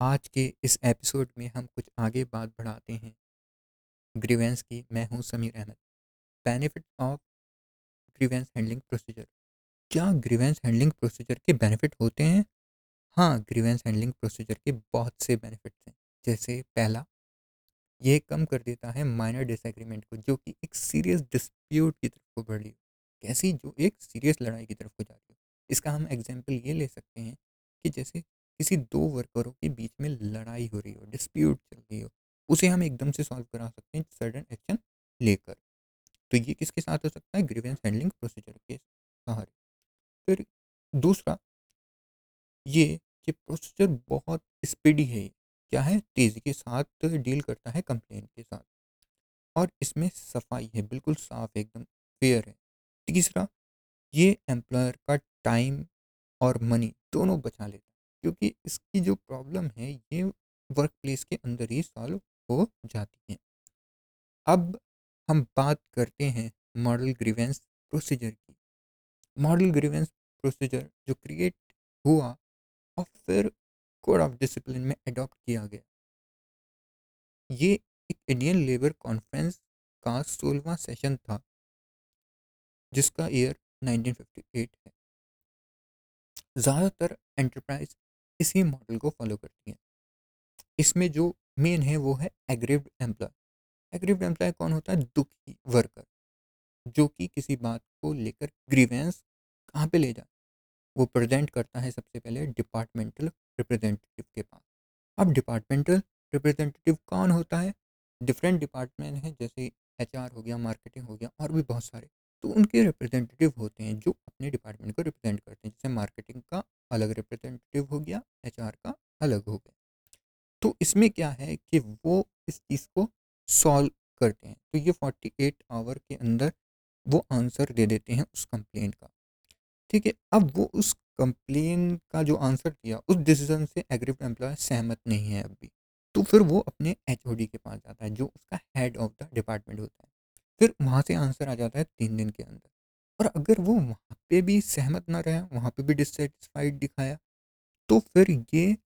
आज के इस एपिसोड में हम कुछ आगे बात बढ़ाते हैं। ग्रीवेंस की मैं हूँ Sameer Ahmed. Benefit of grievance handling procedure क्या ग्रीवेंस हैंडलिंग प्रोसीजर के बेनिफिट होते हैं? हाँ ग्रीवेंस हैंडलिंग प्रोसीजर के बहुत से बेनिफिट्स हैं। जैसे पहला, ये कम कर देता है माइनर डिसएग्रीमेंट को, जो कि एक सीरियस डिस्प्यूट की तरफ़ को बढ़ रही हो। कैसी? जो एक सीरियस लड़ाई की तरफ़ को जा रही हो। इसका हम एग्ज़ाम्पल ये ले सकते हैं कि जैसे किसी दो वर्करों के बीच में लड़ाई हो रही हो, डिस्प्यूट चल रही हो, उसे हम एकदम से सॉल्व करा सकते हैं सडन एक्शन लेकर। तो ये किसके साथ हो सकता है? ग्रीवेंस हैंडलिंग प्रोसीजर के सहारे। फिर दूसरा, ये कि प्रोसीजर बहुत स्पीडी है। क्या है? तेज़ी के साथ डील करता है कंप्लेन के साथ। और इसमें सफ़ाई है, बिल्कुल साफ़ है एकदम फेयर है। तीसरा, ये एम्प्लॉयर का टाइम और मनी दोनों बचा लेता क्योंकि इसकी जो प्रॉब्लम है, ये वर्क प्लेस के अंदर ही सॉल्व हो जाती है। अब हम बात करते हैं मॉडल ग्रीवेंस प्रोसीजर की। मॉडल ग्रीवेंस प्रोसीजर जो क्रिएट हुआ और फिर कोड ऑफ़ डिसिप्लिन में अडॉप्ट किया गया। ये एक इंडियन लेबर कॉन्फ्रेंस का सोलवा सेशन था, जिसका ईयर 1958 है। ज़्यादातर एंटरप्राइज इसी मॉडल को फॉलो करती हैं। इसमें जो मेन है वो है एग्रीव्ड एम्प्लॉय। एग्रीव्ड एम्प्लॉय कौन होता है? दुखी वर्कर, जो कि किसी बात को लेकर ग्रीवेंस कहाँ पे ले जाए वो प्रेजेंट करता है सबसे पहले डिपार्टमेंटल रिप्रेजेंटेटिव के पास। अब डिपार्टमेंटल रिप्रेजेंटेटिव कौन होता है? डिफरेंट डिपार्टमेंट है, जैसे एचआर हो गया, मार्केटिंग हो गया, और भी बहुत सारे। तो उनके रिप्रेजेंटेटिव होते हैं, जो अपने डिपार्टमेंट को रिप्रेजेंट करते हैं। जैसे मार्केटिंग का अलग रिप्रेजेंटेटिव हो गया एचआर का अलग हो गया। तो इसमें क्या है कि वो इस चीज़ को सॉल्व करते हैं। तो ये 48 आवर के अंदर वो आंसर दे देते हैं उस कंप्लेन का। ठीक है, अब वो उस कंप्लेन का जो आंसर दिया उस डिसीज़न से एग्रीव एम्प्लॉय सहमत नहीं है अभी। तो फिर वो अपने एचओडी के पास जाता है, जो उसका हेड ऑफ़ द डिपार्टमेंट होता है। फिर वहाँ से आंसर आ जाता है तीन दिन के अंदर। और अगर वो पे भी सहमत ना रहे, वहाँ पे भी डिससेटिस्फाइड दिखाया तो फिर ये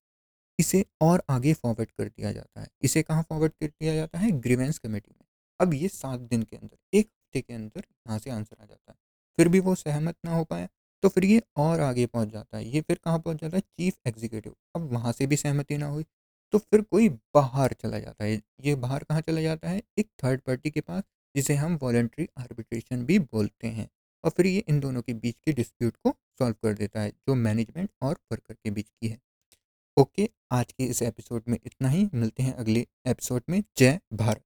इसे और आगे फॉरवर्ड कर दिया जाता है। इसे कहाँ फॉरवर्ड कर दिया जाता है? ग्रीवेंस कमेटी में। अब ये सात दिन के अंदर, एक हफ़्ते के अंदर यहाँ से आंसर आ जाता है। फिर भी वो सहमत ना हो पाए तो फिर ये और आगे पहुँच जाता है। ये फिर कहाँ पहुँच जाता है? चीफ एग्जीक्यूटिव अब वहाँ से भी सहमति ना हुई तो फिर कोई बाहर चला जाता है। ये बाहर कहाँ चला जाता है? एक थर्ड पार्टी के पास, जिसे हम वॉलेंट्री आर्बिट्रेशन भी बोलते हैं। और फिर ये इन दोनों के बीच के डिस्प्यूट को सॉल्व कर देता है, जो मैनेजमेंट और वर्कर के बीच की है। ओके आज के इस एपिसोड में इतना ही। मिलते हैं अगले एपिसोड में। जय भारत।